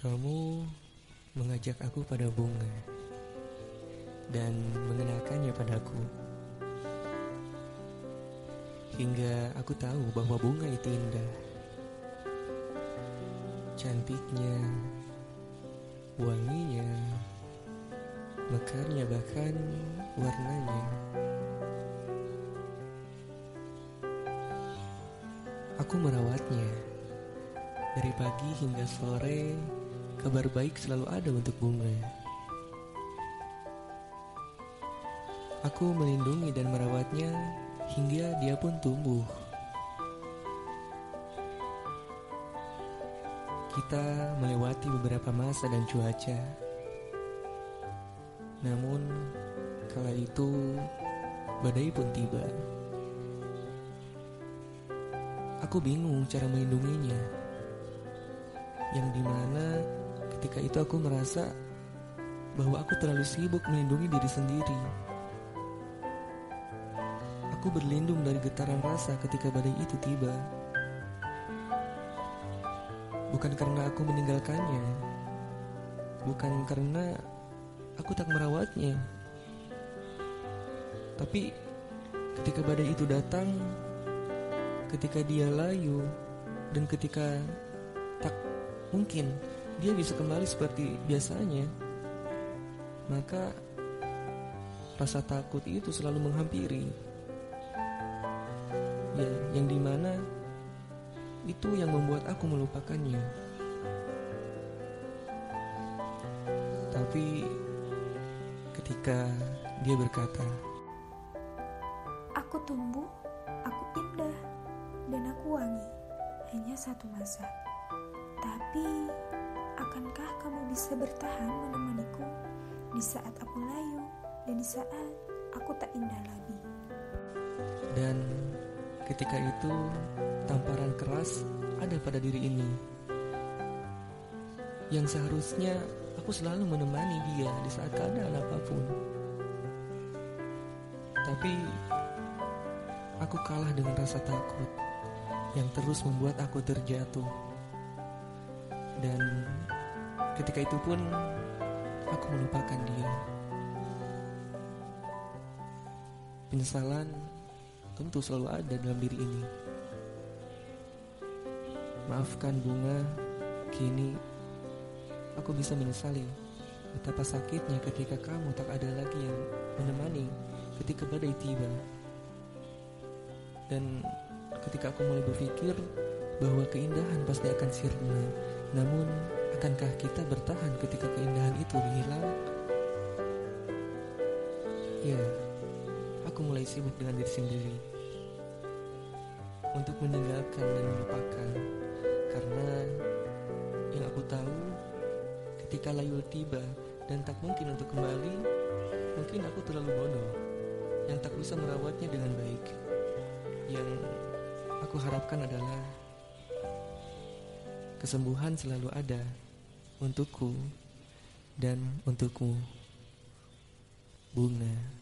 Kamu mengajak aku pada bunga dan mengenalkannya padaku. Hingga aku tahu bahwa bunga itu indah. Cantiknya, wanginya, mekarnya bahkan warnanya. Aku merawatnya dari pagi hingga sore kabar baik selalu ada untuk bunga. Aku melindungi dan merawatnya hingga dia pun tumbuh. Kita melewati beberapa masa dan cuaca. Namun, kala itu badai pun tiba. Aku bingung cara melindunginya. Yang di mana Ketika itu aku merasa bahwa aku terlalu sibuk melindungi diri sendiri. Aku berlindung dari getaran rasa ketika badai itu tiba. Bukan karena aku meninggalkannya. Bukan karena aku tak merawatnya. Tapi ketika badai itu datang, ketika dia layu, dan ketika tak mungkin dia bisa kembali seperti biasanya, maka rasa takut itu selalu menghampiri. Ya, yang di mana itu yang membuat aku melupakannya. Tapi ketika dia berkata, Aku tumbuh, aku indah, dan aku wangi. Hanya satu masa. Tapi Akankah kamu bisa bertahan menemaniku di saat aku layu dan di saat aku tak indah lagi? Dan ketika itu tamparan keras ada pada diri ini. Yang seharusnya aku selalu menemani dia di saat keadaan apa pun. Tapi aku kalah dengan rasa takut yang terus membuat aku terjatuh. Dan ketika itu pun aku melupakan dia. Penyesalan tentu selalu ada dalam diri ini. Maafkan bunga, kini aku bisa menyesali betapa sakitnya ketika kamu tak ada lagi yang menemani ketika badai tiba. Dan ketika aku mulai berpikir bahwa keindahan pasti akan sirna, namun, akankah kita bertahan ketika keindahan itu hilang? Ya, aku mulai sibuk dengan diri sendiri untuk meninggalkan dan melupakan, karena yang aku tahu, ketika layu tiba dan tak mungkin untuk kembali, mungkin aku terlalu bodoh yang tak bisa merawatnya dengan baik. Yang aku harapkan adalah Kesembuhan selalu ada untukku dan untukmu. Bunga.